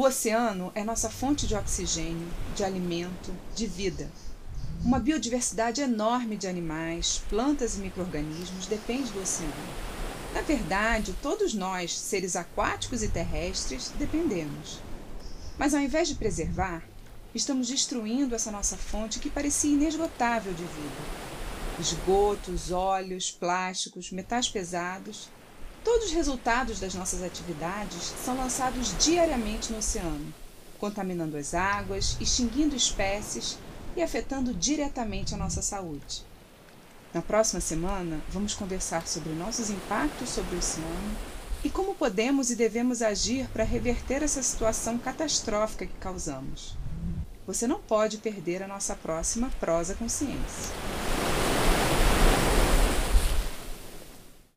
O oceano é nossa fonte de oxigênio, de alimento, de vida. Uma biodiversidade enorme de animais, plantas e micro-organismos depende do oceano. Na verdade, todos nós, seres aquáticos e terrestres, dependemos. Mas ao invés de preservar, estamos destruindo essa nossa fonte que parecia inesgotável de vida. Esgotos, óleos, plásticos, metais pesados, todos os resultados das nossas atividades são lançados diariamente no oceano, contaminando as águas, extinguindo espécies e afetando diretamente a nossa saúde. Na próxima semana, vamos conversar sobre nossos impactos sobre o oceano e como podemos e devemos agir para reverter essa situação catastrófica que causamos. Você não pode perder a nossa próxima Prosa Consciência.